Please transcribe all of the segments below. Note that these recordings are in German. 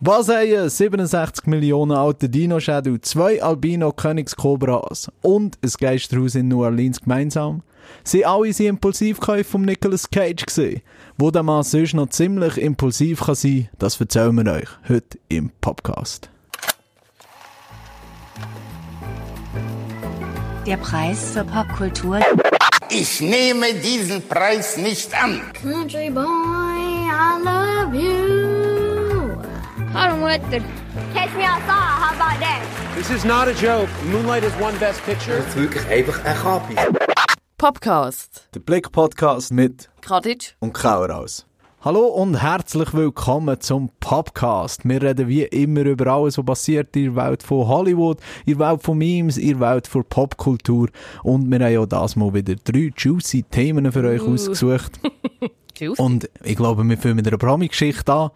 Was haben 67 Millionen alte Dino-Schädel, zwei Albino-Königskobras und ein Geisterhaus in New Orleans gemeinsam? Sie alle sind Impulsivkäufe von Nicolas Cage gesehen. Wo der Mann sonst noch ziemlich impulsiv kann sein, das erzählen wir euch heute im Podcast. Der Preis für Popkultur. Ich nehme diesen Preis nicht an. Country boy, I love you. Harlem Wetter. Catch me outside, how about that? This is not a joke. Moonlight has won Best Picture. Das ist wirklich einfach ein Kapi. Podcast. Der Blick-Podcast mit Kadic. und Kauraus. Hallo und herzlich willkommen zum Podcast. Wir reden wie immer über alles, was passiert in der Welt von Hollywood, in der Welt von Memes, in der Welt von Popkultur. Und wir haben ja das mal wieder drei juicy Themen für euch ausgesucht. Juicy. Und ich glaube, wir fangen mit einer Promi-Geschichte an.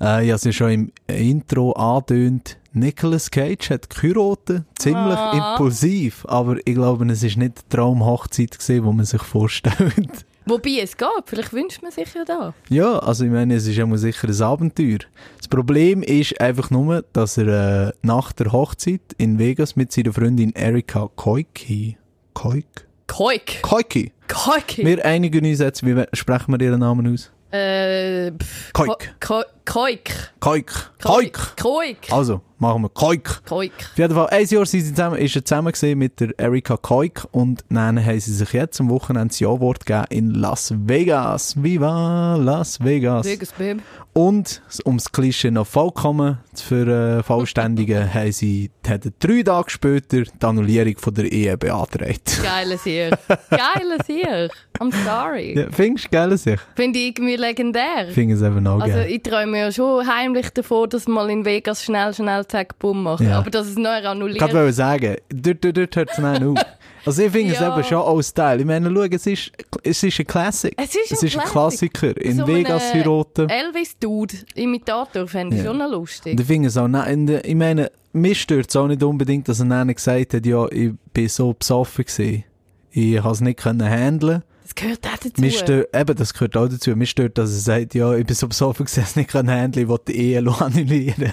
Äh, ich habe es ja schon im Intro angedeutet. Nicolas Cage hat geheiratet, ziemlich impulsiv, aber ich glaube, es ist nicht die Traumhochzeit die man sich vorstellt. Wobei es geht, vielleicht wünscht man sich ja da. Ja, also ich meine, es ist ja mal sicher ein Abenteuer. Das Problem ist einfach nur, dass er äh, nach der Hochzeit in Vegas mit seiner Freundin Erika Koike, Koik, Koik. Koike, Koik. wir einigen uns jetzt, wie sprechen wir ihren Namen aus? Äh, pff, Koik. Ko- Koik. Koik, Koik. Koik. Also, machen wir Koik. Koik. Auf jeden Fall, ein Jahr sind sie zusammen, ist er zusammen mit der Erika Koik und dann haben sie sich jetzt am Wochenende das Ja-Wort gegeben in Las Vegas. Viva Las Vegas. Vegas, Babe. Und, um das Klischee noch vollkommen zu vervollständigen, haben sie haben drei Tage später die Annullierung von der Ehe beantragt. Geiles hier. Geiles hier. I'm sorry. Ja, findest du geil sich? Finde ich irgendwie legendär. Finde es eben auch Also geil. ich träume ja schon heimlich davon, dass mal in Vegas schnell, schnell Zack, Bumm machen. Ja. Aber dass es neu Ich annulliert. wollte gerade sagen, dort, dort, dort hört es dann auf. Also ich finde Ja. es eben schon auch Style. Ich meine, schau, es ist, es ist ein Classic. Es ist ein es ist ein. Klassiker. In So Vegas heiraten. Elvis-Dude, Imitator, fände ich Ja. schon noch Und lustig. ich finde es auch, nicht- ich meine, mich stört es auch nicht unbedingt, dass er dann gesagt hat, ja, ich bin so besoffen gewesen. Ich konnte es nicht handeln. Das gehört auch dazu. Mich stört, eben, das gehört auch dazu. Mich stört, dass er sagt, ja, ich bin so besoffen dass ich nicht können handeln, ich die Ehe annullieren.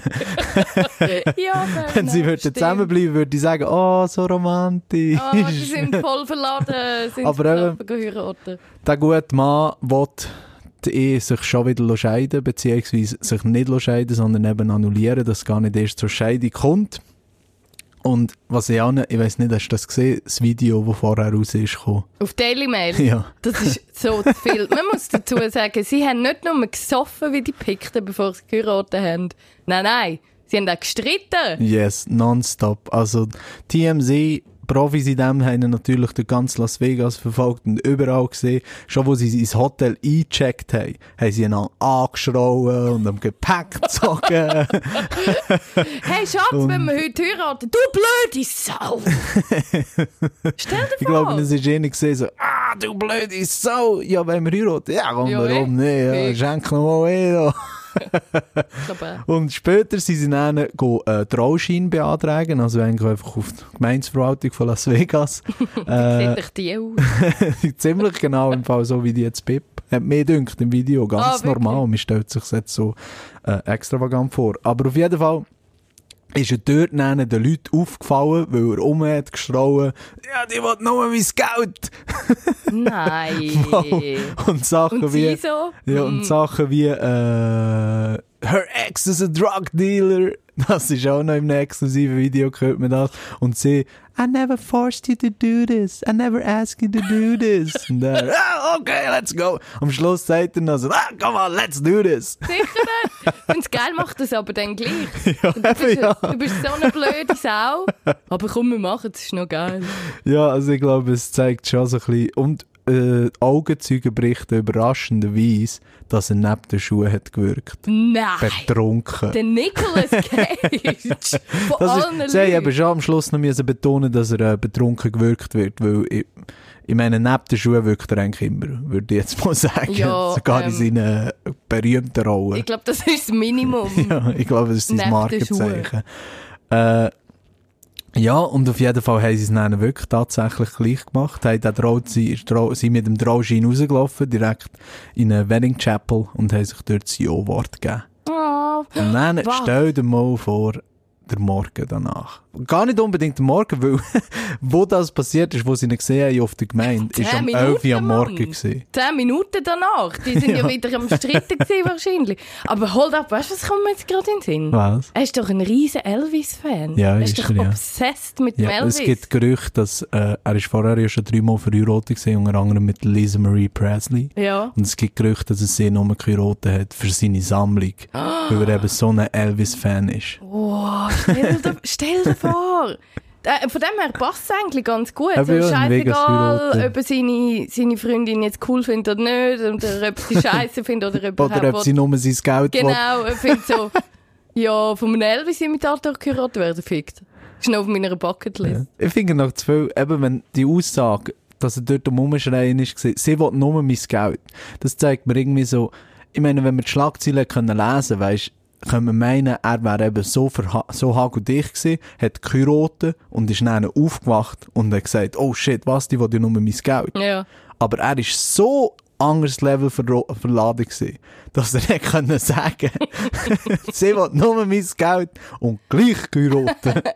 ja, Wenn sie würden zusammenbleiben, würde ich sagen, oh, so romantisch. Ah, die sind voll verladen, sind Aber eben-. Der gute Mann will die Ehe sich schon wieder scheiden, beziehungsweise sich nicht scheiden, sondern eben annullieren, dass es gar nicht erst zur Scheidung kommt. Und was ich auch nicht, ich weiß nicht, hast du das gesehen, das Video, das vorher raus ist gekommen? Auf Daily Mail. Ja. Das ist so zu viel. Man muss dazu sagen, sie haben nicht nur gesoffen wie die Pikten, bevor sie geheiratet haben. Nein, nein. Sie haben auch gestritten. Yes, nonstop. Also TMZ, Profis in dem, haben natürlich durch ganz Las Vegas verfolgt und überall gesehen. Schon wo sie ins Hotel eingecheckt haben, haben sie ihn an- angeschrauen und am Gepäck gezogen. Hey Schatz, wenn wir heute heiraten, du blöde Sau! Stell dir Ich vor. glaube, es ist eher gesehen so, ah, du blöde Sau, ja, wenn wir heiraten, ja, komm, Ja, warum eh. nicht, ja, Eh. schenk noch mal eh. Ich Und später sind sie dann go, äh, Trauschein beantragen, also einfach auf die Gemeinsverwaltung von Las Vegas. äh, sieht die aus. ziemlich genau im Fall so wie die jetzt Pip. Hat mir gedacht im Video, ganz Ah, normal. Man stellt sich jetzt so äh, extravagant vor. Aber auf jeden Fall ist er dort den Leuten aufgefallen, weil er um hat geschrauen, ja, die will nur mein Geld. Nein. Und Sachen Und wie... so? Ja, und Sachen wie, äh, her ex is a drug dealer. Das ist auch noch im exklusiven Video, hört man das. Und sie, I never forced you to do this. I never asked you to do this. Und dann, ah, okay, let's go. Am Schluss sagt er noch so, ah, come on, let's do this. Sicher nicht. Ich finde es geil, macht das aber dann gleich. Ja, Du bist, ja. du bist so eine blöde Sau. Aber komm, wir machen es, ist noch geil. ja, also ich glaube, es zeigt schon so ein bisschen, und äh, Augenzeugen berichten überraschenderweise, dass er neben den Schuhen hat gewirkt. Nein. Betrunken. Der Nicolas Cage. Von Das allen ist, sie haben schon am Schluss noch müssen betonen, dass er äh, betrunken gewirkt wird, weil ich, ich meine, neben den Schuhen wirkt er eigentlich immer, würde ich jetzt mal sagen. Ja, Sogar in ähm, seinen berühmten Rollen. Ich glaube, das ist das Minimum. ja, ich glaube, das ist sein Markenzeichen. Äh, ja, und auf jeden Fall haben sie es dann wirklich tatsächlich gleich gemacht. Haben sie, sie mit dem Trauschein rausgelaufen, direkt in eine Wedding Chapel und haben sich dort das Ja-Wort gegeben. Oh, Und dann stell dir mal vor, der Morgen danach. Gar nicht unbedingt der Morgen, weil wo das passiert ist, wo sie ihn gesehen haben auf der Gemeinde, ist Minuten, 11 Uhr am Morgen gewesen. Zehn Minuten danach. Die sind ja, wieder am Streiten gewesen, wahrscheinlich. Aber hold up, weißt du, was kommt mir jetzt gerade in den Sinn? Was? Er ist doch ein riesen Elvis-Fan. Ja, er ist ist er, doch ja. obsessed mit dem Ja, Elvis. es gibt Gerüchte, dass äh, er ist vorher ja schon dreimal verheiratet gewesen, unter anderem mit Lisa Marie Presley. ja. Und es gibt Gerüchte, dass er sie nur geheiratet hat für seine Sammlung, weil er eben so ein Elvis-Fan ist. Oh, stell dir, stell dir vor. Äh, Von dem her passt es eigentlich ganz gut. Ja, in Vegas scheißegal, ob er seine, seine Freundin jetzt cool findet oder nicht, oder ob sie scheiße findet oder ob er Oder ob sie nur sein Geld will. Genau, er findet so, ja, von einem Elvis-Imitator geheiratet werden, fickt. Ist noch auf meiner Bucketlist. Ich finde noch zu viel, eben wenn die Aussage, dass er dort am Umschreien ist, sie will nur mein Geld. Das zeigt mir irgendwie so, ich meine, wenn wir die Schlagzeilen können lesen, weisst, können wir meinen, er wäre eben so, so hagedicht gewesen, hat geheiratet und ist dann aufgewacht und hat gesagt, oh shit, was, die will ja nur mein Geld. Ja. Aber er ist so anderes Level verro- verladen gewesen, dass er nicht können sagen sie will nur mein Geld und gleich geheiratet.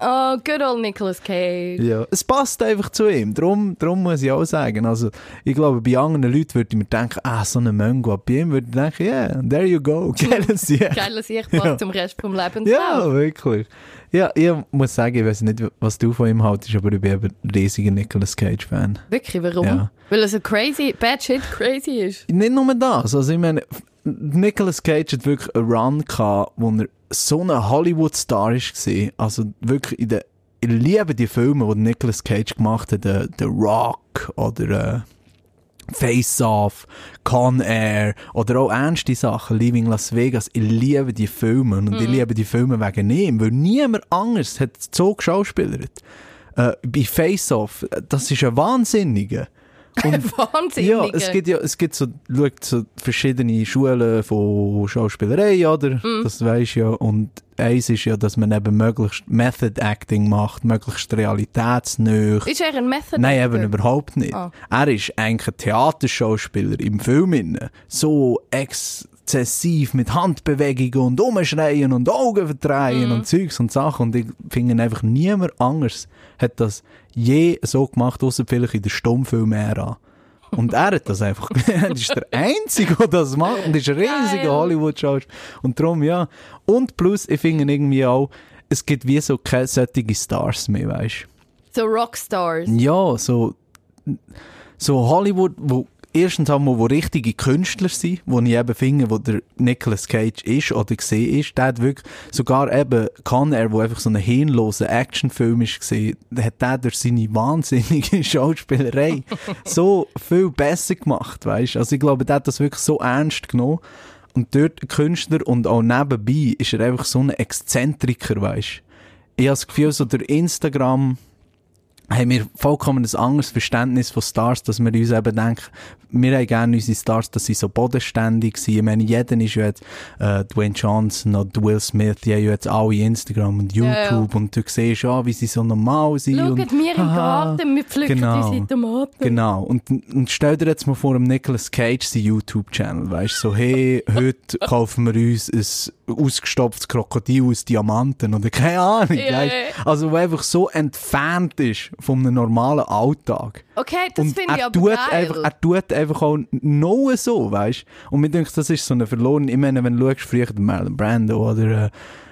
Oh, good old Nicolas Cage. Ja, es passt einfach zu ihm. Darum, darum muss ich auch sagen. Also, ich glaube, bei anderen Leuten würde ich mir denken, ah, so eine Mango. Bei ihm würde ich denken, yeah, there you go. Geiles Jahr. Geiler Sicht passt Ja. zum Rest vom Lebenslauf. Ja, wirklich. Ja, ich muss sagen, ich weiß nicht, was du von ihm haltest, aber ich bin ein riesiger Nicolas Cage-Fan. Wirklich, warum? Ja. Weil er so crazy, bad shit crazy ist. Nicht nur das. Also, ich meine, Nicolas Cage hat wirklich einen Run gehabt, wo er so ein Hollywood-Star war. Also, wirklich in der, ich liebe die Filme, die Nicolas Cage gemacht hat, The, The Rock oder, äh, Face Off, Con Air oder auch ernste Sachen, Leaving Las Vegas. Ich liebe die Filme und ich liebe die Filme wegen ihm, weil niemand anders hat so geschauspielert. Äh, bei Face Off, das ist ein Wahnsinniger. Und Wahnsinnig. ja, es gibt ja, es gibt so, schaut so verschiedene Schulen von Schauspielerei, oder? Mhm. Das weisst ja. Und eins ist ja, dass man eben möglichst Method Acting macht, möglichst realitätsnah. Ist er ein Method Nein, eben überhaupt nicht. Ah. Er ist eigentlich ein Theaterschauspieler im Film. So exzessiv mit Handbewegungen und Umschreien und Augen verdrehen und Zeugs und Sachen. Und ich finde einfach, niemand anders hat das je so gemacht, außer vielleicht in der Stummfilm-Ära. Und er hat das einfach, er ist der Einzige, der das macht und ist ein riesiger. Hollywood-Schauspieler. Und darum, ja. Und plus, ich finde irgendwie auch, es gibt wie so keine solche Stars mehr, weißt du. So Rockstars. Ja, so, so Hollywood, wo erstens einmal, wo richtige Künstler sind, wo ich eben finde, wo der Nicolas Cage ist oder gesehen ist, der hat wirklich, sogar eben Con Air, wo einfach so ein hirnloser Actionfilm ist gesehen, hat der durch seine wahnsinnige Schauspielerei so viel besser gemacht, weißt? Also ich glaube, der hat das wirklich so ernst genommen. Und dort Künstler und auch nebenbei ist er einfach so ein Exzentriker, weißt? Ich habe das Gefühl, so durch Instagram, haben wir vollkommen ein anderes Verständnis von Stars, dass wir uns eben denken, wir haben gerne unsere Stars, dass sie so bodenständig sind. Ich meine, jeder ist ja jetzt, äh, Dwayne Johnson oder Will Smith, die haben ja jetzt alle Instagram und YouTube Ja, ja. und du siehst ja, wie sie so normal sind. Schaut und, mir im. Garten, wir pflücken Genau. unsere Tomaten. Genau. Und, und stell dir jetzt mal vor, dem Nicolas Cage sein YouTube-Channel, weißt du, so, hey, heute kaufen wir uns ein ausgestopftes Krokodil aus Diamanten oder keine Ahnung, Ja, weißt. Also, wo einfach so entfernt ist vom normalen Alltag. Okay, das finde ich er aber tut, geil. einfach, er tut einfach auch noch so, weißt Und mir denkt, das ist so eine verlorene, ich meine, wenn du schaust, der Marlon Brando oder,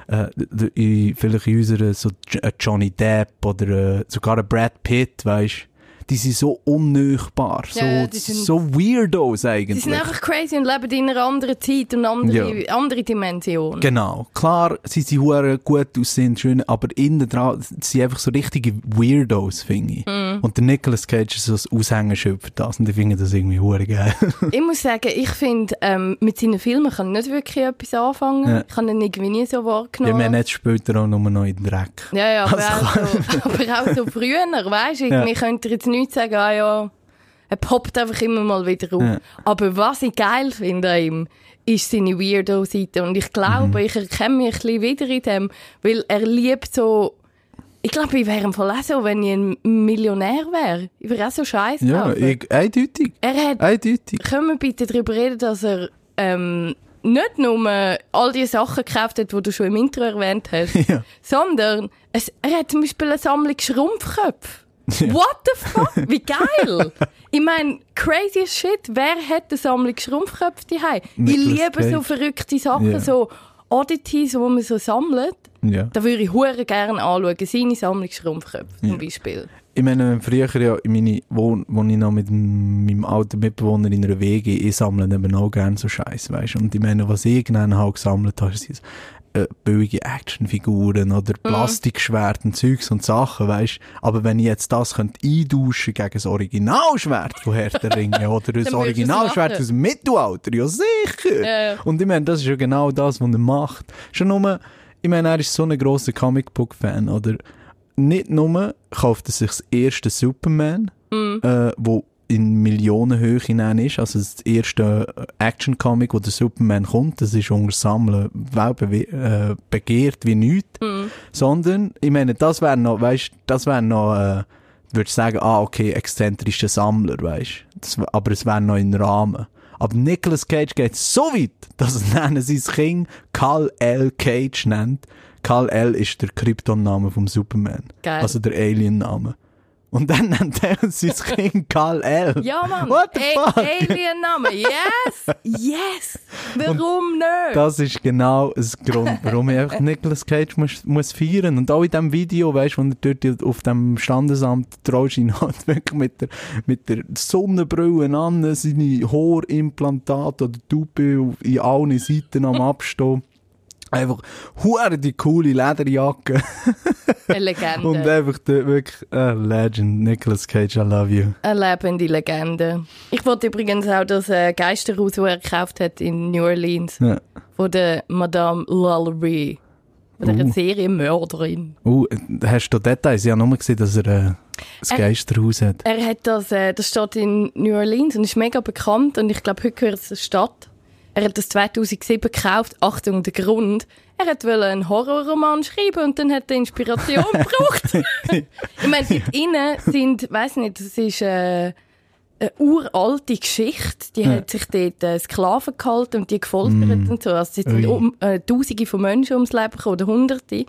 äh, äh, in, vielleicht in unserer, so äh, Johnny Depp oder äh, sogar ein Brad Pitt, weißt die sind so unnöchbar, so, Ja, ja, die sind- so Weirdos eigentlich. sind einfach crazy und leben in einer anderen Zeit und andere, andere Dimension. Genau. Klar, sie sind hure gut aussehen, schön, aber innen dran sind einfach so richtige Weirdos, finde ich. Mhm. Und der Nicolas Cage ist so ein Aushängeschild für das und ich finde das irgendwie hure geil. Ich muss sagen, ich finde, ähm, mit seinen Filmen kann ich nicht wirklich etwas anfangen. Ja. Ich habe ihn irgendwie nie so Ja, wahrgenommen. wir haben jetzt später auch nur noch in den Dreck. Ja, ja, aber, Also- auch so, aber auch so früher, weißt du, Ja. ich könnte jetzt nicht sagen, ah ja, er poppt einfach immer mal wieder auf. Ja. Aber was ich geil finde an ihm, ist seine Weirdo-Seite. Und ich glaube, Mhm. ich erkenne mich ein bisschen wieder in dem, weil er liebt so, ich glaube, ich wäre Fall auch so, wenn ich ein Millionär wäre. Ich wäre auch so scheiße. Ja, ich, eindeutig. Er hat Eindeutig. können wir bitte darüber reden, dass er ähm, nicht nur all die Sachen gekauft hat, die du schon im Intro erwähnt hast, Ja. sondern es, er hat zum Beispiel eine Sammlung Schrumpfköpfe. What the fuck? Wie geil! ich meine, crazy shit. Wer hat eine Sammlung Schrumpfköpfe daheim? Ich liebe so Cage. verrückte Sachen, Ja. so Oddities, die man so sammelt. Ja. Da würde ich hure gerne anschauen. Seine Sammlung Schrumpfköpfe zum Beispiel. Ich meine, früher ja, in meine Wohn wo ich noch mit meinem alten Mitbewohner in einer WG, ich sammle eben auch gerne so Scheiß, weißt du. Und ich meine, was ich gerne halt gesammelt habe, sind äh, billige Actionfiguren oder Plastikschwert und Zeugs und Sachen, weißt. Aber wenn ich jetzt das könnte eintauschen gegen das Originalschwert von Herr der Ringe oder das Originalschwert aus dem Mittelalter, ja sicher. Ja, ja. Und ich meine, das ist ja genau das, was er macht. Schon nur, ich meine, er ist so ein grosser Comicbook-Fan, oder? Nicht nur kauft er sich das erste Superman, äh, wo in Millionenhöhe hinein ist, also das erste Action-Comic, wo der Superman kommt, das ist unter weltbewe- äh, begehrt wie nichts, sondern, ich meine, das wäre noch, weißt, das wäre noch, äh, würdest sagen, ah, okay, exzentrischer Sammler, weißt, aber es wäre noch im Rahmen. Aber Nicolas Cage geht so weit, dass er sein Kind Kal L. Cage nennt. Kal L ist der Kryptonname vom Superman. Geil. Also der Alien-Name. Und dann nennt er sein Kind Kal L. Ja, Mann. What the A- fuck? Alien-Name. Yes! Yes! Warum nicht? Das ist genau das Grund, warum ich einfach Nicolas Cage muss, muss feiern. Und auch in diesem Video, weißt du, wo er dort auf dem Standesamt traust ihn halt wirklich mit der, mit der Sonnenbrille an, seine Haarimplantate oder Tupe in allen Seiten am Abstehen. Einfach hure die coole Lederjacke Eine Legende. und einfach der, wirklich äh, Legend Nicolas Cage I love you Eine lebende Legende. Ich wollte übrigens auch das äh, Geisterhaus, das er gekauft hat in New Orleans, ja. von der Madame Lalaurie. Von der Uh. Serienmörderin. uh, hast du Details ich habe nur gesehen dass er äh, das Er- Geisterhaus hat Er hat das, äh, das steht in New Orleans und ist mega bekannt und ich glaube, heute gehört es der Stadt. Er hat das 2007 gekauft. Achtung, der Grund. Er hat wollte einen Horrorroman schreiben und dann hat er Inspiration gebraucht. ich meine, dort innen sind, weiß nicht, das ist äh, eine uralte Geschichte. Die hat sich dort äh, Sklaven gehalten und die gefoltert und so. Also es sind um, äh, Tausende von Menschen ums Leben gekommen, oder Hunderte.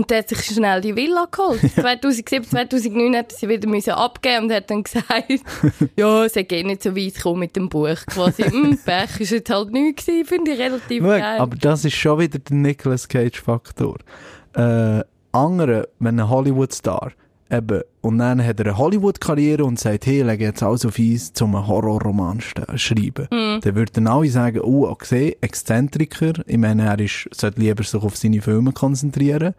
Und der hat sich schnell die Villa geholt. 2007, 2009 hat er sie wieder müssen abgeben und hat dann gesagt, ja, es geht nicht so weit gekommen mit dem Buch. Quasi, hm, Pech ist jetzt halt nichts gewesen, finde ich relativ Schau, geil. aber das ist schon wieder der Nicolas Cage-Faktor. Äh, andere, wenn ein Hollywood-Star eben, und dann hat er eine Hollywood-Karriere und sagt, hey, lege jetzt alles auf Eis, um einen Horrorroman st- schreiben. Mhm. Dann würden alle sagen, oh, okay, Exzentriker, ich meine, er ist, sollte lieber sich auf seine Filme konzentrieren.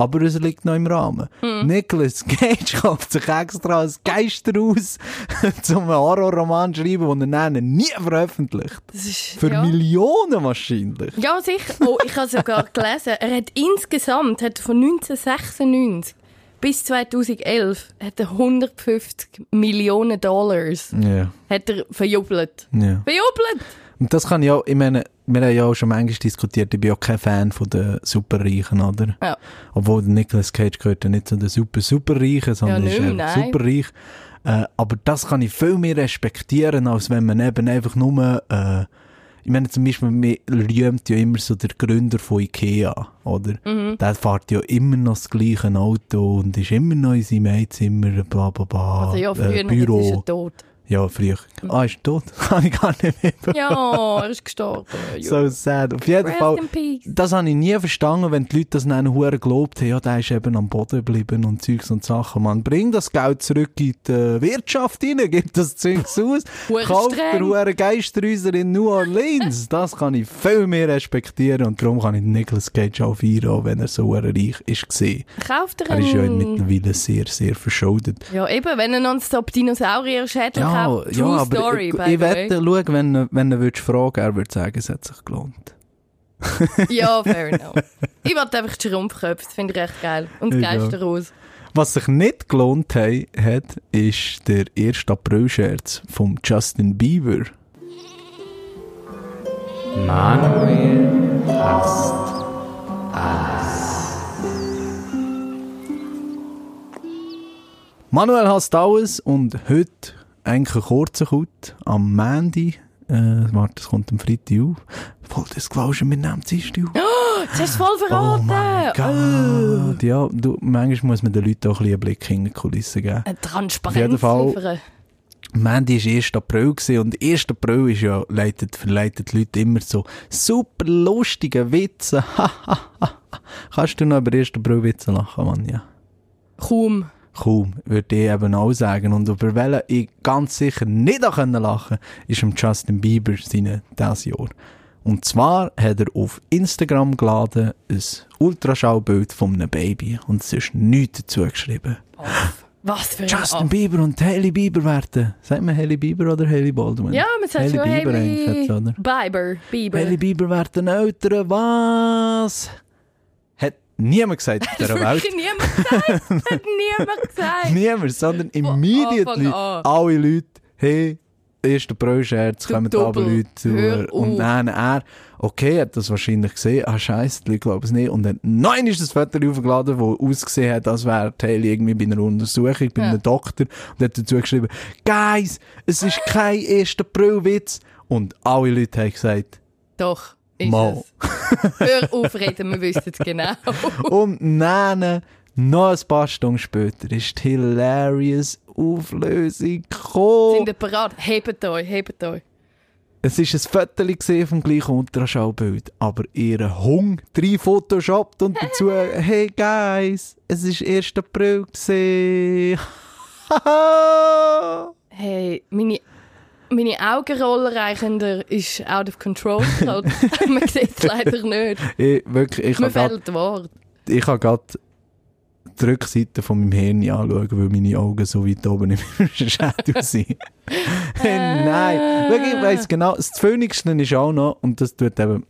Aber es liegt noch im Rahmen. Mhm. Nicolas Cage kauft sich extra ein Geisterhaus, um einen Horrorroman zu schreiben, den er dann nie veröffentlicht. Ist, Für ja. Millionen wahrscheinlich. Ja, sicher. Oh, ich habe sogar gelesen, er hat insgesamt hat von 1996 bis 2011 hat er 150 Millionen Dollars Ja, hat er verjubelt. ja. Verjubelt! Und das kann ich auch, ich meine, wir haben ja auch schon manchmal diskutiert, ich bin auch kein Fan von den Superreichen, oder? Ja. Obwohl Nicolas Cage gehört ja nicht zu den super Superreichen, sondern Ja, ist einfach nein. superreich. Äh, aber das kann ich viel mehr respektieren, als wenn man eben einfach nur, äh, ich meine zum Beispiel, mir rühmt ja immer so der Gründer von Ikea, oder? Mhm. Der fährt ja immer noch das gleiche Auto und ist immer noch in seinem Einzimmer, bla bla bla, Also ja, früher äh, Büro. ist er tot. Ja, früher. Ah, ist er tot? Kann ich gar nicht mehr. Ja, er ist gestorben. So sad. Auf jeden Rest Fall. in peace. Das habe ich nie verstanden, wenn die Leute das dann hure gelobt haben, ja, der ist eben am Boden geblieben und Zeugs und Sachen. Man, bring das Geld zurück in die äh, Wirtschaft rein, gib das Zeugs aus, Hure kauf dir streng. hure Geisterhäuser in New Orleans. Das kann ich viel mehr respektieren und darum kann ich Nicolas Cage auch feiern, wenn er so reich ist. Kauft er Er ist ja einen... mittlerweile sehr, sehr verschuldet. Ja, eben, wenn er uns so Dinosaurier-Schädel Ja, ja, True aber Story, ich, ich wette, schau, wenn, er- wenn er würdest fragen, er würde sagen, es hat sich gelohnt. Ja, fair enough. ich wollte einfach die Schrumpfköpfe, das finde ich echt geil. Und das Ich auch. Geisterhaus. Was sich nicht gelohnt hei- hat, ist der 1. April-Scherz von Justin Bieber. Manuel hasst Manuel hasst alles und heute eigentlich ein kurzer Kut am Mandy Äh, warte, das kommt am Freitag auf. Voll, das du, wir nehmen es auf. Das hast du voll Oh verraten. mein Gott. Ja, du, manchmal muss man den Leuten auch ein bisschen einen Blick in die Kulissen geben. Eine Transparenz Auf jeden Fall. liefern. Mandy war 1. April gewesen, und 1. April ist ja, leitet, verleitet die Leute immer so super lustige Witze. Kannst du noch über 1. April Witze lachen, Manja? Kaum. Kaum, würde ich eben auch sagen. Und über welchen ich ganz sicher nicht können lachen ist um Justin Bieber seine dieses Jahr. Und zwar hat er auf Instagram geladen ein Ultraschallbild von einem Baby und es ist nichts dazu geschrieben. Was für ein Justin Ab- Bieber und Hailey Bieber werden. Sagt man Hailey Bieber oder Hailey Baldwin? Ja, man sagt Hailey schon Bieber oder? Bieber. Bieber. Hailey Bieber werden Eltern, was? Niemand gesagt auf dieser Welt. Niemand gesagt. Hat niemand gesagt. Niemand, sondern immediately alle Leute, hey, erster Bröscherz, Du kommen aber. Leute zu. Und dann er, okay, hat das wahrscheinlich gesehen, ah scheiße, die Leute glauben es nicht. Und dann, nein, ist das Foto aufgeladen, das ausgesehen hat, als wäre Haley irgendwie bei einer Untersuchung, bei Ja. einem Doktor. Und hat dazu geschrieben, Guys, es ist kein erster April-Witz. Und alle Leute haben gesagt, Doch, ist Mal. Hör auf, reden, wir wissen es genau. Und dann, noch ein paar Stunden später, ist die hilarious Auflösung gekommen. Sind ihr bereit? Hebt euch, hebt euch. Es war ein Foto vom gleichen Ultraschallbild, aber ihr Hung drei Photoshoppt und dazu, hey guys, es ist 1. April. Hey, meine, meine Augenrollenreichender ist out of control. gerade. Man sieht es leider nicht. ich, wirklich, ich Mir kann grad, fehlt Wort. ich kann grad die Rückseite von meinem Hirn anschauen, weil meine Augen so weit oben in meinem Schädel sind. hey, nein, Schau, ich weiss genau, das Phoenixste ist auch noch, und das tut eben,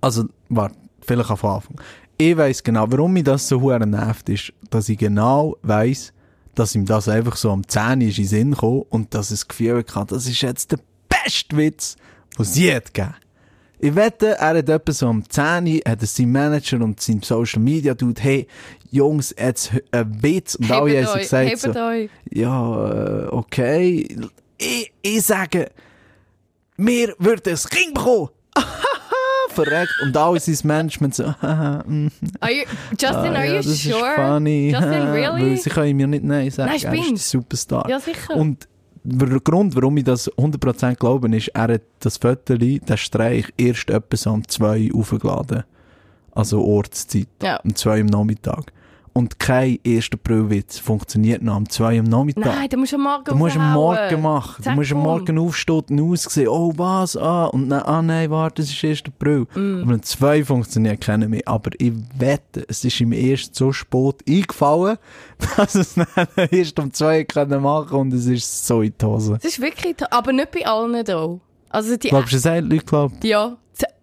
also, warte, vielleicht auf Anfang. Ich weiss genau, warum mich das so nervt, ist, dass ich genau weiss, dass ihm das einfach so am 10 ist in den Sinn gekommen und dass es das Gefühl hatte, das ist jetzt der beste Witz, den es je gegeben. Ich wette, er hat etwa so am 10 hat er sein Manager und sein Social Media Dude, hey, Jungs, jetzt ein Witz. Und alle haben euch, gesagt, so, euch. ja, äh, okay. Ich, ich sage, wir würden ein Kind bekommen. Verreckt. Und alle sein Management so, mm, Are you, Justin, ah, are ja, you das ist sure? funny. Justin, Weil really? sie können mir nicht Nein sagen. Nein, er ist spinnst. Superstar. Ja, sicher. Und der Grund, warum ich das 100% glaube, ist, er hat das Foto, den Streich, erst etwa so um 2 Uhr aufgeladen. Also Ortszeit. Ja. Um 2 Uhr am Nachmittag. Und kein 1. April-Witz funktioniert noch um 2 Uhr am Nachmittag. Nein, du musst am Morgen Du musst am. Morgen machen. Du musst am. Morgen aufstehen und aussehen. Oh, was? Ah, und dann, ah, nein, warte, es ist 1. April. Mm. Aber um 2 funktioniert keiner mehr. Aber ich wette, es ist ihm erst so spät eingefallen, dass es dann erst um 2 können machen und es ist so in die Hose. Das ist wirklich, aber nicht bei allen da. Also die, Glaubst du, es haben Leute geglaubt? ja,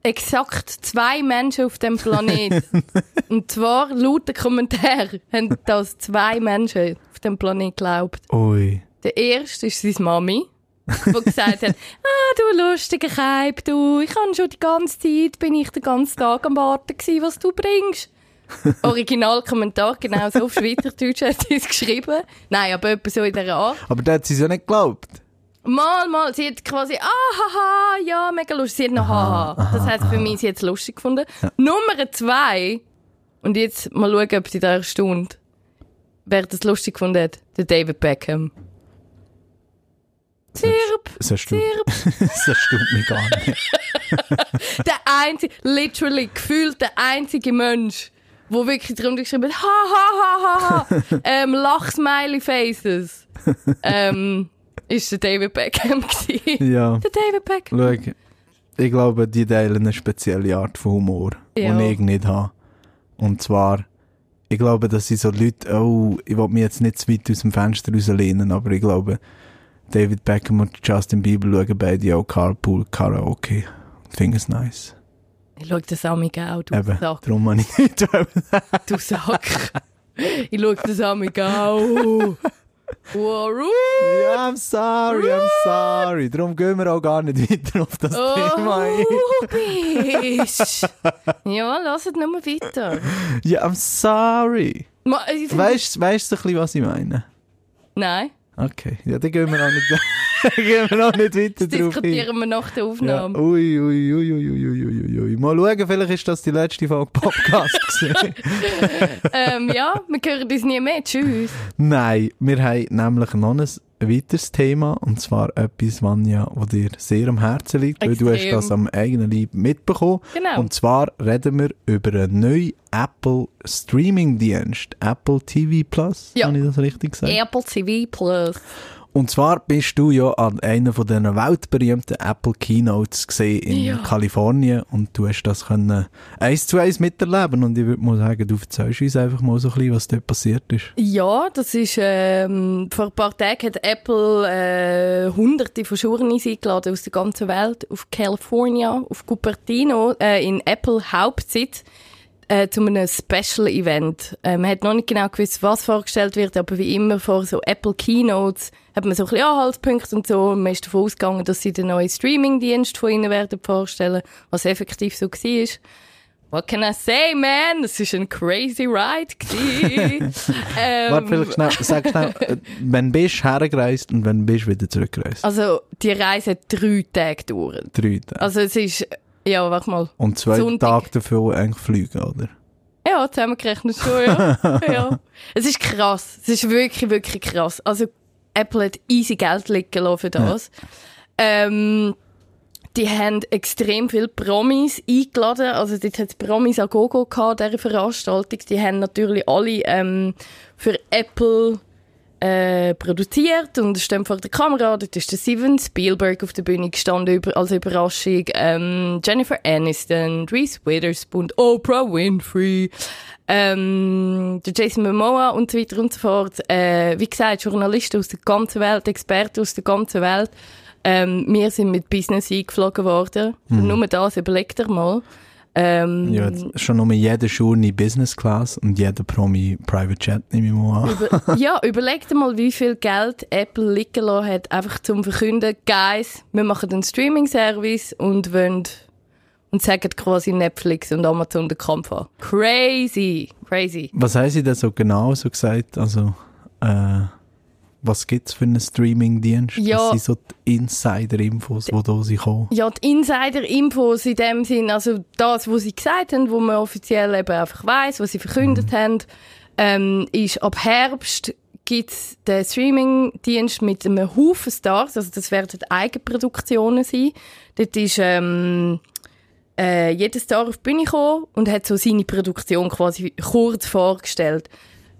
exakt zwei Menschen auf dem Planet. Und zwar laut den Kommentaren haben das zwei Menschen auf dem Planet geglaubt. Ui. Der erste ist seine Mami, die gesagt hat, ah, du lustiger Keib, du, ich habe schon die ganze Zeit, bin ich den ganzen Tag am Warten gewesen, was du bringst. Originalkommentar, genau so auf Schweizerdeutsch hat sie es geschrieben. Nein, aber etwa so in der Art. Aber da hat sie es ja nicht geglaubt. Mal, mal, sie hat quasi, ah, haha, ja, mega lustig. Sie hat noch haha. Das heisst für mich, sie hat es lustig gefunden. Nummer zwei, und jetzt mal schauen, ob sie da erstaunt, wer das lustig gefunden hat, der David Beckham. Zirp, Das erstaunt, zirp. das erstaunt mich gar nicht. Der einzige, literally, gefühlt der einzige Mensch, wo wirklich drunter geschrieben hat, ha, ha, ha, ha, ha, ähm, Lach-Smiley-Faces, ähm, ist der David Beckham gewesen. Ja. Der David Beckham. Schau, ich glaube, die teilen eine spezielle Art von Humor, Ja. die ich nicht habe. Und zwar, ich glaube, dass sie so Leute, oh, ich will mich jetzt nicht zu weit aus dem Fenster rauslehnen, aber ich glaube, David Beckham und Justin Bieber schauen beide auch Carpool Karaoke. Finde es nice. Ich schau das an mich auch, du Eben, Sack. darum habe ich nicht Du Sack. ich schau das an mich auch. Warum? Ja, I'm sorry, I'm sorry. Darum gehen wir auch gar nicht weiter auf das Thema ein. Oh, bist. ja, lasst nur weiter. Ja, I'm sorry. Ma, weißt du ein bisschen, was ich meine? Nein. Okay, ja, dann gehen wir auch nicht, gehen wir auch nicht weiter drauf hin. diskutieren wir nach der Ja. Aufnahme. Ui, ui, ui, ui, ui, ui, ui, ui. Mal schauen, vielleicht ist das die letzte Folge Podcast gewesen. ähm, ja, wir hören uns nie mehr. Tschüss. Nein, wir haben nämlich noch ein weiteres Thema, und zwar etwas, Vanja, das dir sehr am Herzen liegt, weil du hast Extrem. das am eigenen Leib mitbekommen. Genau. Und zwar reden wir über einen neuen Apple Streaming-Dienst, Apple TV Plus, Ja. habe ich das richtig gesagt? Apple TV Plus. Und zwar bist du ja an einer von diesen weltberühmten Apple Keynotes gesehen in Ja. Kalifornien und du hast das können eins zu eins miterleben und ich würde mal sagen, du erzählst uns einfach mal so ein bisschen, was dort passiert ist. Ja, das ist, ähm, vor ein paar Tagen hat Apple äh, hunderte von Journeys eingeladen aus der ganzen Welt auf California, auf Cupertino, äh, in Apple Hauptsitz, äh, zu einem Special Event. Äh, man hat noch nicht genau gewusst, was vorgestellt wird, aber wie immer vor so Apple Keynotes hat man so ein bisschen Anhaltspunkte und so. Man ist davon ausgegangen, dass sie den neuen Streaming-Dienst von ihnen werden vorstellen, was effektiv so war. What can I say, man? Das ist ein crazy ride ähm, Warte, vielleicht schnell, sag schnell, äh, wenn bist du hergereist und wenn bist du wieder zurückgereist? Also, die Reise hat drei Tage gedauert. Drei Tage. Also, es ist, ja, warte mal. und zwei Sonntag. Tage dafür eigentlich fliegen, oder? Ja, zusammengerechnet schon, ja. ja. Es ist krass. Es ist wirklich, wirklich krass. Also, Apple hat easy Geld liegen lassen für das. Ähm, die haben extrem viele Promis eingeladen. Also, dort hat es Promis an Gogo gehabt, dieser Veranstaltung. Die haben natürlich alle ähm, für Apple äh, produziert und stehen vor der Kamera. Dort ist der Steven Spielberg auf der Bühne gestanden über, als Überraschung. Ähm, Jennifer Aniston, Reese Witherspoon, Oprah Winfrey, ähm, der Jason Momoa und so weiter und so fort. Äh, wie gesagt, Journalisten aus der ganzen Welt, Experten aus der ganzen Welt. Ähm, wir sind mit Business eingeflogen worden. Nur das, überlegt ihr mal. Ähm, Ja, schon nur jeder Journey Business Class und jeder Promi Private Jet, nehme ich mal an. Über, ja, überleg dir mal, wie viel Geld Apple liegen lassen hat, einfach zum Verkünden, Guys, wir machen einen Streaming-Service und wollen und sagen quasi Netflix und Amazon den Kampf an. Crazy, crazy. Was haben Sie denn so genau so gesagt? Also, äh, was gibt's für einen Streaming-Dienst? Ja. Was sind so die Insider-Infos, die da sind gekommen? Ja, die Insider-Infos in dem Sinn, also das, was sie gesagt haben, wo man offiziell eben einfach weiss, was sie verkündet haben, ähm, ist ab Herbst gibt's den Streaming-Dienst mit einem Haufen Stars, also das werden Eigenproduktionen sein. Dort ist ähm, äh, jeder Star auf die Bühne gekommen und hat so seine Produktion quasi kurz vorgestellt.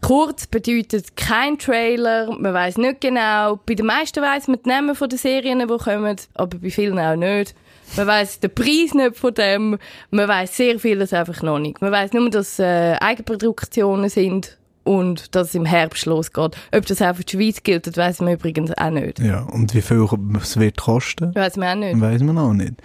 Kurz bedeutet kein Trailer, man weiß nicht genau. Bei den meisten weiß man die Namen von den Serien, die kommen, aber bei vielen auch nicht. Man weiß den Preis nicht von dem. Man weiß sehr vieles einfach noch nicht. Man weiß nur, dass äh, Eigenproduktionen sind und dass es im Herbst losgeht. Ob das auch für die Schweiz gilt, das weiß man übrigens auch nicht. Ja, und wie viel es wird kosten? Weiß man auch nicht. Weiß man auch nicht.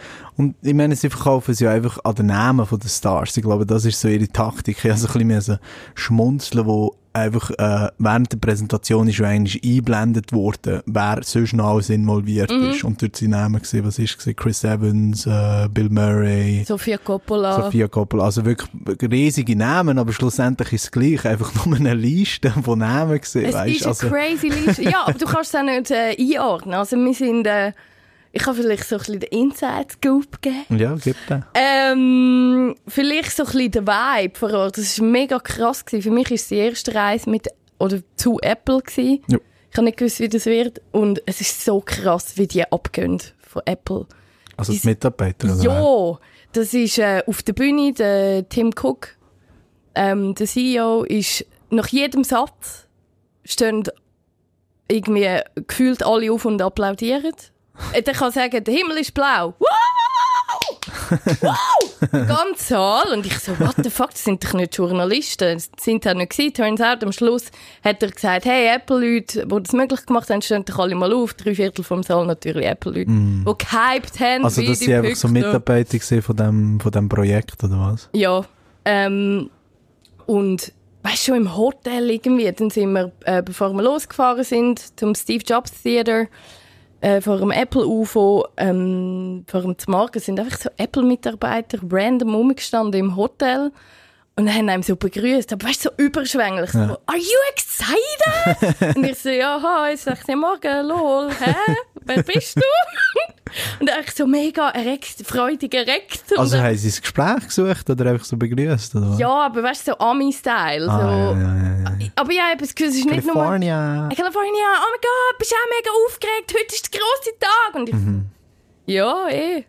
Und ich meine, sie verkaufen es ja einfach an den Namen den Stars. Ich glaube, das ist so ihre Taktik. Ich habe so ein bisschen schmunzeln, wo einfach äh, während der Präsentation ist schon eigentlich eingeblendet worden, wer sonst noch alles involviert Mhm. ist. Und dort sind Namen gesehen, was ist gesehen? Chris Evans, äh, Bill Murray, Sophia Coppola. Sophia Coppola. Also wirklich riesige Namen, aber schlussendlich ist es gleich einfach nur eine Liste von Namen gesehen. Es weißt? ist eine also, crazy Liste. ja, aber du kannst es auch nicht äh, einordnen. Also wir sind, äh, ich kann vielleicht so ein bisschen den Inside-Scoop geben. ja, gibt es. Ähm, vielleicht so ein bisschen der Vibe vor Ort. Das war mega krass. Gewesen. Für mich war es die erste Reise mit, oder zu Apple. Gewesen. Ja. Ich habe nicht gewusst, wie das wird. Und es ist so krass, wie die abgehen von Apple. Also die Diese- Mitarbeiter. oder? Ja, das ist äh, auf der Bühne der Tim Cook. Ähm, der CEO ist nach jedem Satz stehen irgendwie gefühlt alle auf und applaudieren. Äh, Der kann sagen, der Himmel ist blau. Wow! Wow! Die ganze Saal. Und ich so, what the fuck, das sind doch nicht Journalisten. Das sind auch nicht gewesen. Turns out, am Schluss hat er gesagt, hey, Apple-Leute, die das möglich gemacht haben, stehen doch alle mal auf. Drei Viertel vom Saal natürlich Apple-Leute, die gehypt haben. Also, dass sie einfach so. Mitarbeiter gesehen von dem, von dem Projekt, oder was? Ja. Ähm, und weißt schon im Hotel irgendwie, dann sind wir, äh, bevor wir losgefahren sind, zum Steve Jobs Theater, äh, vor dem Apple UFO, ähm, vor dem Morgen sind einfach so Apple-Mitarbeiter random rumgestanden im Hotel. Und haben einem so begrüßt, aber weißt du, so überschwänglich. So, Are you excited? und ich so, ja, hi, sag ich, morgen, lol, hä? Wer bist du? und dann ich so mega erregt, freudig erregt. Und Also haben sie das Gespräch gesucht oder einfach so begrüßt? Oder ja, aber weißt du, so Ami-Style. Ah, so. ja, ja, ja. Aber ja, Gefühl, es ist nicht nur... California. California, oh mein Gott, bist du auch mega aufgeregt, heute ist der grosse Tag. Und ich Mhm. ja, eh.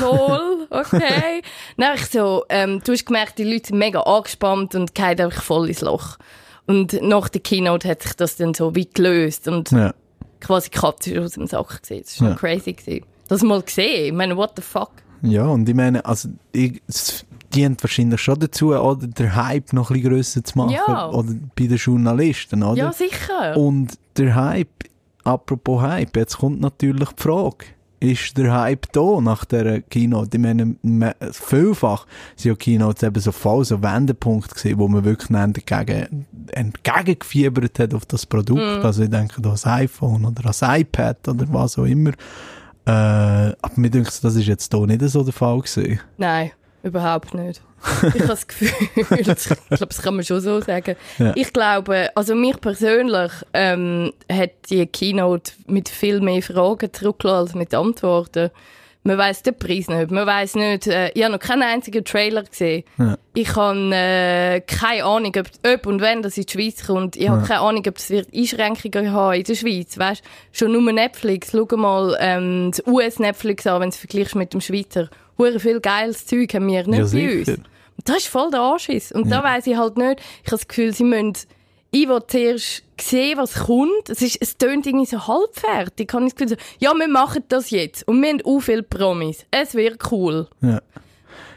Lol, okay. Dann ich so, ähm, du hast gemerkt, die Leute sind mega angespannt und gehen einfach voll ins Loch. Und nach der Keynote hat sich das dann so wie gelöst und Ja. quasi Katze aus dem Sack gesehen. Das war schon Ja. crazy. Gewesen. Das mal gesehen. Ich meine, what the fuck? ja, und ich meine, also, ich, es dient wahrscheinlich schon dazu, oder den Hype noch ein bisschen grösser zu machen. Ja. Oder bei den Journalisten, oder? Ja, sicher. Und der Hype, apropos Hype, jetzt kommt natürlich die Frage. Ist der Hype da nach der Keynote? Ich meine, me- vielfach sind ja Keynotes eben so voll so Wendepunkt gewesen, wo man wirklich dann dagegen, entgegengefiebert hat auf das Produkt. Also ich denke da ans iPhone oder ans iPad oder was auch immer. Äh, aber mir denkt, das ist jetzt hier nicht so der Fall gewesen. Nein, überhaupt nicht. Ich habe das Gefühl, ich glaube, das kann man schon so sagen. Ja. Ich glaube, also mich persönlich ähm, hat die Keynote mit viel mehr Fragen zurückgelassen als mit Antworten. Man weiß den Preis nicht, man weiß nicht, äh, ich habe noch keinen einzigen Trailer gesehen. Ja. Ich habe äh, keine Ahnung, ob, ob und wenn das in die Schweiz kommt. Ich habe keine Ahnung, ob es wird Einschränkungen haben in der Schweiz. Weißt, schon nur Netflix. Schau mal ähm, das US-Netflix an, wenn du es vergleichst mit dem Schweizer. Hure viel geiles Zeug haben wir nicht Ja, bei uns. Und das ist voll der Anschiss. Und da weiss ich halt nicht, ich habe das Gefühl, sie müssen, ich will zuerst sehen, was kommt. Es, ist, es tönt irgendwie so halbfertig. Ich habe das Gefühl, ja, wir machen das jetzt. Und wir haben auch viele Promis. Es wäre cool. Ja.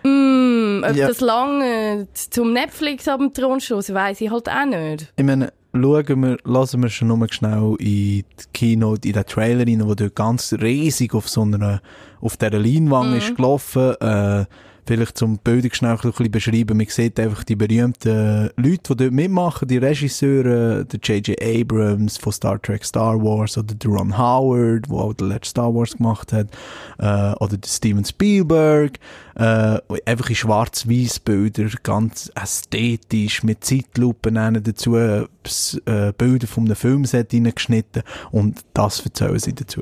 Mm, ob Ja. das lange zum Netflix ab dem Thron stoßen, weiss ich halt auch nicht. Ich meine, schauen wir, lassen wir schon nur schnell in die Keynote, in den Trailer rein, wo dort ganz riesig auf so einer, auf dieser Leinwand ist gelaufen, äh, vielleicht zum Bilder schnell ein bisschen beschreiben. Man sieht einfach die berühmten Leute, die dort mitmachen, die Regisseure, der J.J. Abrams von Star Trek Star Wars oder der Ron Howard, der auch den letzten Star Wars gemacht hat, äh, oder der Steven Spielberg, äh, einfach in schwarz-weiß Bilder, ganz ästhetisch, mit Zeitlupen dazu, äh, äh, Bilder von einem Filmset reingeschnitten und das erzählen sie dazu.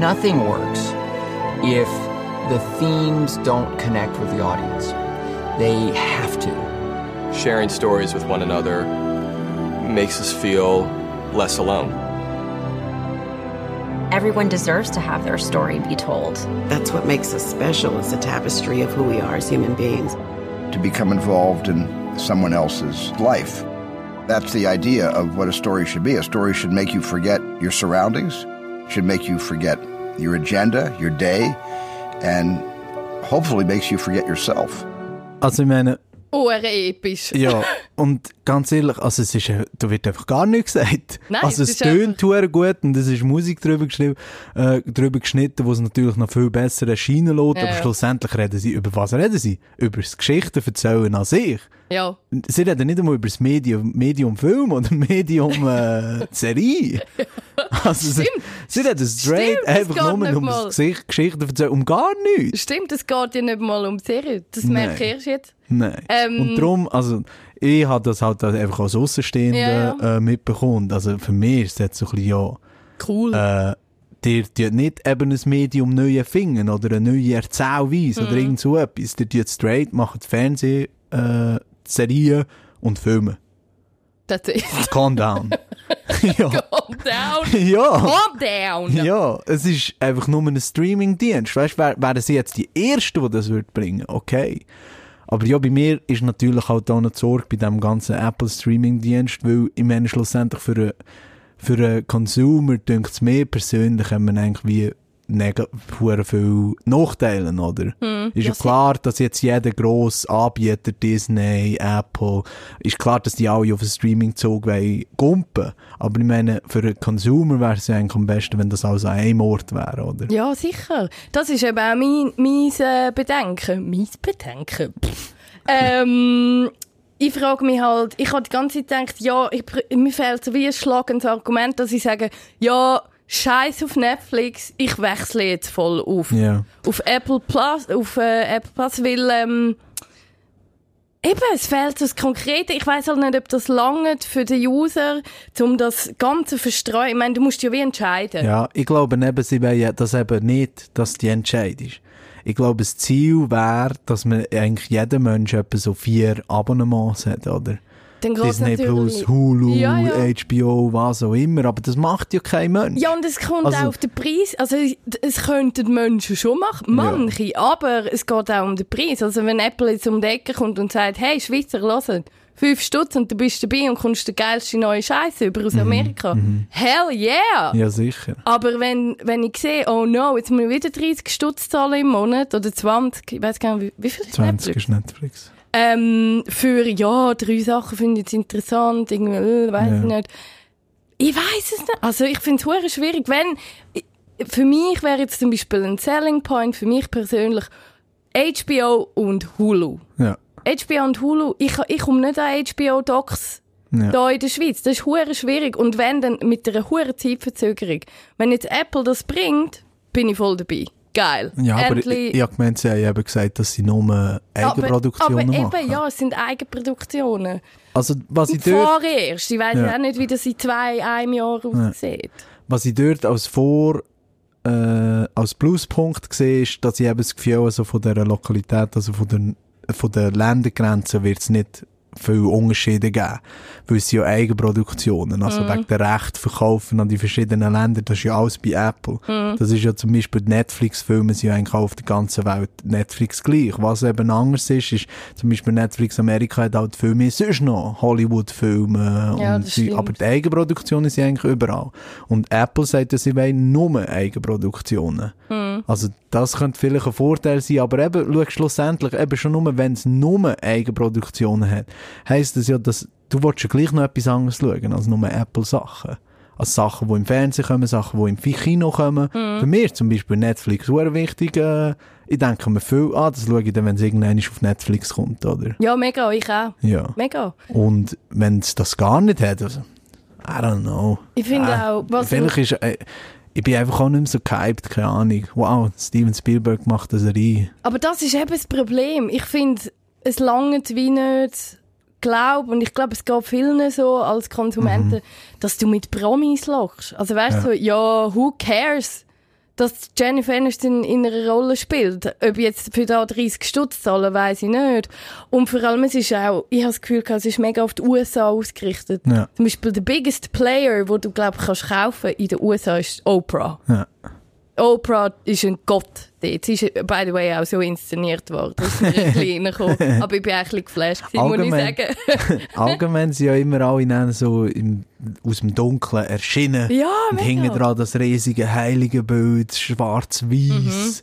Nothing works if the themes don't connect with the audience. They have to. sharing stories with one another makes us feel less alone. Everyone deserves to have their story be told. That's what makes us special is a tapestry of who we are as human beings. to become involved in someone else's life. That's the idea of what a story should be. A story should make you forget your surroundings, should make you forget your agenda, your day, and hopefully makes you forget yourself. Also ich meine, Oh, episch. ja, und ganz ehrlich, also es ist, äh, da wird einfach gar nichts gesagt. Nein, also es tönt hure gut und es ist Musik drüber geschrieben, äh, drüber geschnitten, wo es natürlich noch viel besser erscheinen lässt, Ja, aber ja. schlussendlich reden sie, über was reden sie? Über das Geschichten erzählen an sich. Ja. Sie reden nicht einmal über das Medium, Medium Film oder Medium äh, Serie. Also sie, Stimmt. sie reden straight Stimmt, einfach nur um mal. das Gesicht, Geschichten erzählen, um gar nichts. Stimmt, es geht ja nicht mal um die Serie. Das Nein. merke ich jetzt. Nein. Ähm, und darum, also, ich habe das halt einfach als Außenstehender Ja, Äh, mitbekommen. Also für mich ist es jetzt so ein bisschen, ja, Cool. äh, dir tut nicht eben ein Medium neu erfinden oder eine neue Erzählweise Mhm. oder irgend so etwas. Dir tut straight, machen Fernsehen, äh, Serien und Filme. Das ist. Calm down. ja. Calm down. Ja. Calm down. Ja, es ist einfach nur ein Streaming-Dienst. Weißt du, wär, wären sie jetzt die Ersten, die das würd bringen, okay. Aber ja, bei mir ist natürlich halt auch die Sorge bei dem ganzen Apple Streaming-Dienst, weil ich meine, schlussendlich für einen, für einen Consumer, denkt es mir persönlich, haben wir eigentlich wie neg- hure viel Nachteile, oder? Hm, ist ja klar, dass jetzt jeder grosse Anbieter, Disney, Apple, ist klar, dass die alle auf den Streaming-Zug gumpen. Aber ich meine, für einen Consumer wäre es ja eigentlich am besten, wenn das alles an einem Ort wäre, oder? Ja, sicher. Das ist eben auch mein, mein äh, Bedenken. Mein Bedenken? Ähm, ich frage mich halt, ich habe die ganze Zeit gedacht, ja, ich, mir fehlt so wie ein schlagendes Argument, dass ich sage, ja, Scheiß auf Netflix, ich wechsle jetzt voll auf, Ja. auf Apple Plus, auf äh, Apple Plus, weil ähm, Eben, es fehlt das Konkrete. Ich weiß halt nicht, ob das lange für den User, um das Ganze zu verstreuen. Ich meine, du musst ja wie entscheiden. Ja, ich glaube eben, sie wollen das eben nicht, dass die Entscheid ist. Ich glaube, das Ziel wäre, dass man eigentlich jeder Mensch etwa so vier Abonnements hat, oder? Disney Plus, Hulu, Ja, ja. HBO, was auch immer. Aber das macht ja kein Mensch. Ja, und es kommt Also- auch auf den Preis. Also, es könnten Menschen schon machen, manche, aber es geht auch um den Preis. Also, wenn Apple jetzt um die Ecke kommt und sagt, hey, Schweizer, hört, fünf Stutz und du bist dabei und kommst den geilsten neuen Scheiß über aus Amerika. Hell yeah! Mhm, Ja, sicher. Aber wenn, wenn ich sehe, oh no, jetzt muss ich wieder 30 Stutz zahlen im Monat oder 20, ich weiß gar nicht, wie, wie viel ist 20 Netflix? ist Netflix. Ähm, für, ja, drei Sachen finde ich jetzt interessant, irgendwie, äh, weiß Ja. ich nicht. Ich weiß es nicht. Also, ich finde es schwierig. Wenn, für mich wäre jetzt zum Beispiel ein Selling Point, für mich persönlich, HBO und Hulu. Ja. HBO und Hulu, ich, ich komme nicht an HBO-Docs Ja. da in der Schweiz. Das ist hure schwierig. Und wenn dann mit einer hure Zeitverzögerung. Wenn jetzt Apple das bringt, bin ich voll dabei. Geil. Ja, aber ich, Endlich- ich habe gemeint, sie haben eben gesagt, dass sie nur Eigenproduktionen aber, aber machen. eben, ja, es sind Eigenproduktionen. Also, was ich dort... Vorerst. Ich weiss Ja. auch nicht, wie das in zwei, einem Jahr aussieht. was ich dort als Vor- äh, als Pluspunkt sehe, ist, dass ich eben das Gefühl also von dieser Lokalität, also von der, von der Ländergrenze wird es nicht viele Unterschiede geben. Weil es ja Eigenproduktionen, also Mhm. wegen der Recht verkaufen an die verschiedenen Länder, das ist ja alles bei Apple. Mhm. Das ist ja zum Beispiel die Netflix-Filme sind ja eigentlich auch auf der ganzen Welt Netflix gleich. Was eben anders ist, ist zum Beispiel Netflix Amerika hat halt viel mehr sonst noch Hollywood-Filme Ja, sie, aber die Eigenproduktionen sind eigentlich überall. Und Apple sagt, dass sie wollen nur Eigenproduktionen. Mhm. Also das könnte vielleicht ein Vorteil sein, aber eben, schau, schlussendlich, eben schon nur, wenn es nur Eigenproduktionen hat, heisst das ja, dass du willst ja gleich noch etwas anderes schauen als nur Apple-Sachen. Als Sachen, die im Fernsehen kommen, Sachen, die im Kino kommen. Mhm. Für mich zum Beispiel Netflix sehr wichtig. Äh, ich denke mir viel, ah, das schaue ich dann, wenn es irgendwann auf Netflix kommt, oder? Ja, mega, ich auch. Ja. Mega. Und wenn es das gar nicht hat, also, I don't know. Ich finde Äh, auch, was Vielleicht ist, äh, ich bin einfach auch nicht mehr so gehypt, keine Ahnung. Wow, Steven Spielberg macht eine Serie. Aber das ist eben das Problem. Ich finde, es langt wie nicht glaube und ich glaube, es geht vielen so als Konsumenten, dass du mit Promis lochst. Also weißt du, Ja. so, ja, who cares? Dass Jennifer Aniston in einer Rolle spielt. Ob jetzt für da 30 Stutz zahlen, weiß ich nicht. Und vor allem, es ist auch, ich habe das Gefühl, gehabt, es ist mega auf die USA ausgerichtet. Ja. Zum Beispiel der biggest player, wo du, glaube ich, kannst kaufen in den USA ist Oprah. Ja. Oprah ist ein Gott dort. Sie ist, by the way, auch so inszeniert worden. Das ist mir ein. Aber ich bin auch ein bisschen geflasht gewesen, muss ich Allgemein- sagen. Allgemein sind ja immer alle so im, aus dem Dunkeln erschienen. Ja, Und mega. hinten dran das riesige heilige Bild, schwarz-weiß.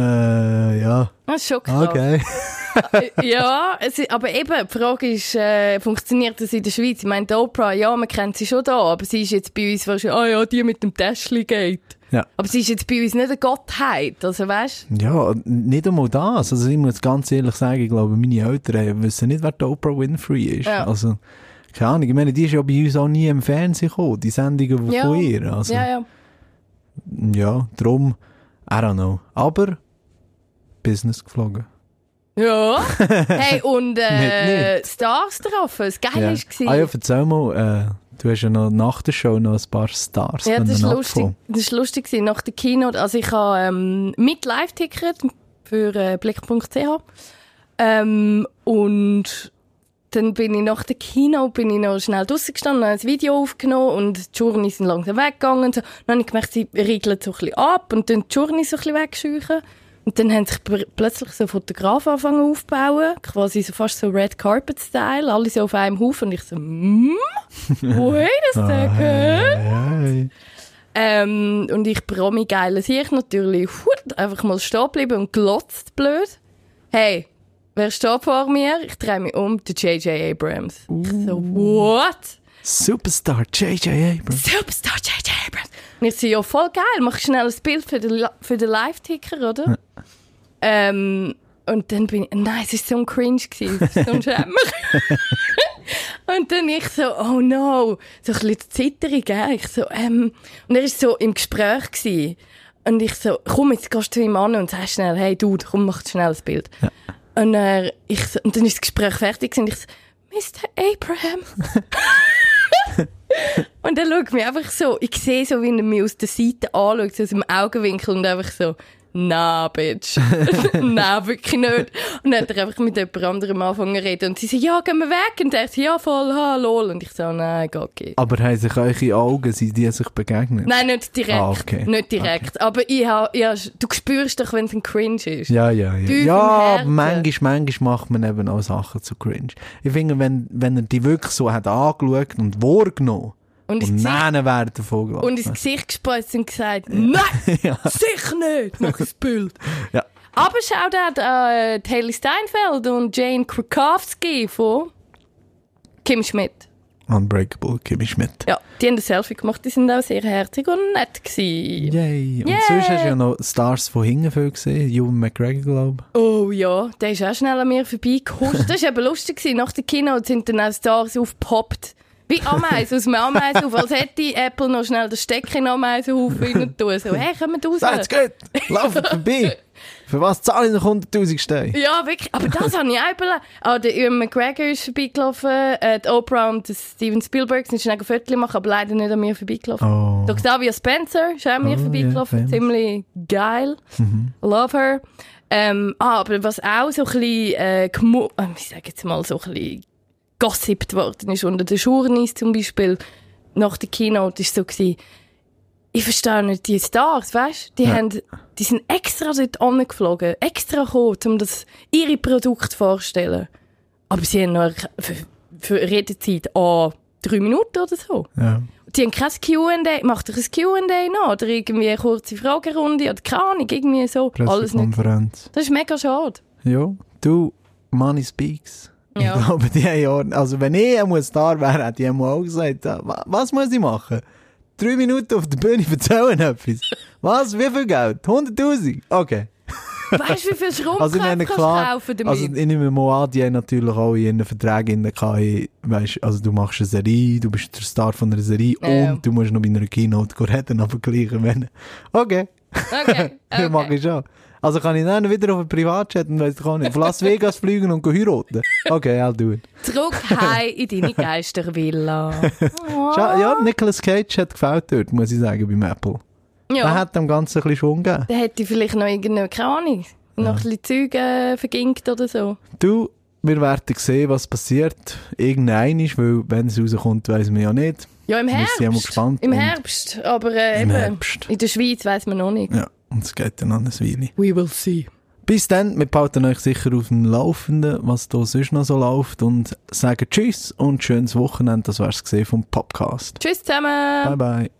Äh, ja. Das ist schon krass. Okay. ja, es ist, aber eben, die Frage ist, äh, funktioniert das in der Schweiz? Ich meine, die Oprah, ja, man kennt sie schon da, aber sie ist jetzt bei uns wahrscheinlich, ah ja, die mit dem Täschchen geht. Ja. Aber sie ist jetzt bei uns nicht eine Gottheit, also weißt Ja, nicht einmal das. Also ich muss ganz ehrlich sagen, ich glaube, meine Eltern wissen nicht, wer die Oprah Winfrey ist. Ja. Also, keine Ahnung, ich meine, die ist ja bei uns auch nie im Fernsehen gekommen, die Sendungen ja. von ihr. Also, Ja, ja. ja, darum, I don't know. Aber, Business geflogen. Ja. Hey, und äh, Nicht, Stars getroffen, das Geile Ja. war. Ah ja, erzähl mal, äh, du hast ja noch nach der Show noch ein paar Stars Ja, das können lustig. Das ist lustig gewesen. Nach der Keynote, also ich habe ähm, mit Live-Ticket für äh, blick.ch ähm, und dann bin ich nach der Keynote bin ich noch schnell draussen gestanden, habe ein Video aufgenommen und die Journeys sind langsam weggegangen. und So. Dann habe ich gemerkt, sie regeln so ein bisschen ab und dann die Journeys so ein bisschen wegscheuchen. Und dann haben sich pl- plötzlich so Fotografen angefangen aufzubauen, quasi so fast so Red Carpet-Style, alle so auf einem Haufen und ich so, mm, wait a second. Hey. Ähm, und ich Promi geiles ich natürlich hut, einfach mal stehen geblieben und glotzt blöd. Hey, wer steht vor mir? Ich drehe mich um, der J.J. Abrams. Ich so, what? Superstar J.J. Abrams. Superstar J.J. Abrams. Und ich so, ja, voll geil, mach schnell ein Bild für den, für den Live-Ticker, oder? Ähm, und dann bin ich, nein, es war so ein Cringe, gewesen, es war so ein Schämmer. und dann ich so, oh no, so ein bisschen zitterig, gell? Ich so, ähm, und er war so im Gespräch gewesen. Und ich so, komm, jetzt gehst du zu ihm an und sagst schnell, hey, du, komm, mach schnell ein Bild. Und, er, ich, so- und dann ist das Gespräch fertig und ich so, Mr. Abraham. und er schaut mich einfach so, ich sehe so, wie er mich aus der Seite anschaut, so aus dem Augenwinkel und einfach so, na, Bitch. Nein, wirklich nicht. Und dann hat er einfach mit jemand anderem angefangen zu reden. Und sie so, ja, gehen wir weg. Und er so, ja, voll, ha, lol. Und ich so, nein, geht geht. Aber haben sich eure Augen, sind die sich begegnet? Nein, nicht direkt. Ah, okay. Nicht direkt. Aber ich ha, ja, du spürst doch, wenn es ein Cringe ist. Ja, ja, ja. Tief Ja, manchmal, manchmal macht man eben auch Sachen zu cringe. Ich finde, wenn, wenn er die wirklich so hat angeschaut und wahrgenommen Und ins dann werden davon gelassen. Und ins Gesicht gespritzt und gesagt, nein, sicher nicht, mach das Bild. Ja. Aber schaut auch an äh, Haley Steinfeld und Jane Krakowski von Kim Schmidt. Unbreakable, Kimi Schmidt. Ja, die haben ein Selfie gemacht, die sind auch sehr herzig und nett gewesen. Yay. Und Yay. sonst hast du ja noch Stars von hinten viel gesehen. Ewan McGregor, glaube Oh ja, der ist auch schnell an mir vorbeigehuscht. Das war eben lustig. Gewesen. Nach dem Kino sind dann auch Stars aufgepoppt. Wie Ameisen aus dem Ameisenhof. Als hätte Apple noch schnell den Stecker in den Ameisenhof rein tun. So, hey, kommt raus. ich. Jetzt geht! Laufen vorbei! Für was zahle ich noch 100'000 Steine? Ja, wirklich. Aber das habe ich auch überlegt. Ah, der Ewan McGregor ist vorbeigelaufen. Äh, die Oprah und der Steven Spielberg sind schnell ein Foto machen, aber leider nicht an mir vorbeigelaufen. Oh. Der Octavia Spencer ist auch an mir Oh, vorbeigelaufen. famous. Ziemlich geil. Mhm. Love her. Ähm, ah, aber was auch so ein bisschen, äh, äh, ich sage jetzt mal so ein bisschen gossipt worden ist unter den Journeys zum Beispiel nach der Keynote ist so gewesen, ich verstehe nicht die Stars, weißt? Die Ja. haben, die sind extra dort angeflogen, extra gekommen, um das, ihre Produkte vorzustellen. Aber sie haben noch für, für Redezeit an drei Minuten oder so. Ja. Die haben kein Q&A, macht doch ein Q&A noch, oder irgendwie eine kurze Fragerunde, oder keine Ahnung, irgendwie so. Alles nicht. Das ist mega schade. Ja. Du, Money speaks. Ja. Ich glaube, die haben ja, also wenn ich ein Star wäre, hätte ich auch gesagt, ja, wa- was muss ich machen? Drei Minuten auf der Bühne erzählen etwas. Was? Wie viel Geld? 100'000? Okay. Weißt du, wie viel Also Schrumpfköpfe meine, kannst klar, kaufen damit? also nehme mal an, die haben natürlich auch in ihren Verträgen in weißt, also du machst eine Serie, du bist der Star von einer Serie Ja, ja. und du musst noch bei einer Keynote reden, aber gleich, wenn, okay. Okay, Das mache ich schon. Also kann ich dann wieder auf einen Privatjet und weiss ich auch nicht, auf Las Vegas fliegen und heiraten. Okay, I'll do it. Zurück heim in deine Geistervilla. Ja, Nicolas Cage hat gefällt dort, muss ich sagen, beim Apple. Der Ja, hat dem Ganzen ein bisschen Schwung gegeben. dann hätte ich vielleicht noch irgendeine, keine Ahnung, noch ein bisschen Zeug äh, verginkt oder so. Du, wir werden sehen, was passiert. Irgendein ist, weil wenn es rauskommt, weiss man ja nicht. Ja, im Wir Herbst. sind ja mal gespannt. Im Herbst, aber äh, Im eben, Herbst. in der Schweiz weiß man noch nicht. Ja, und es geht dann an eine Weile. We will see. Bis dann, wir behalten euch sicher auf dem Laufenden, was da sonst noch so läuft und sagen Tschüss und schönes Wochenende. Das wär's gesehen vom Podcast. Tschüss zusammen. Bye bye.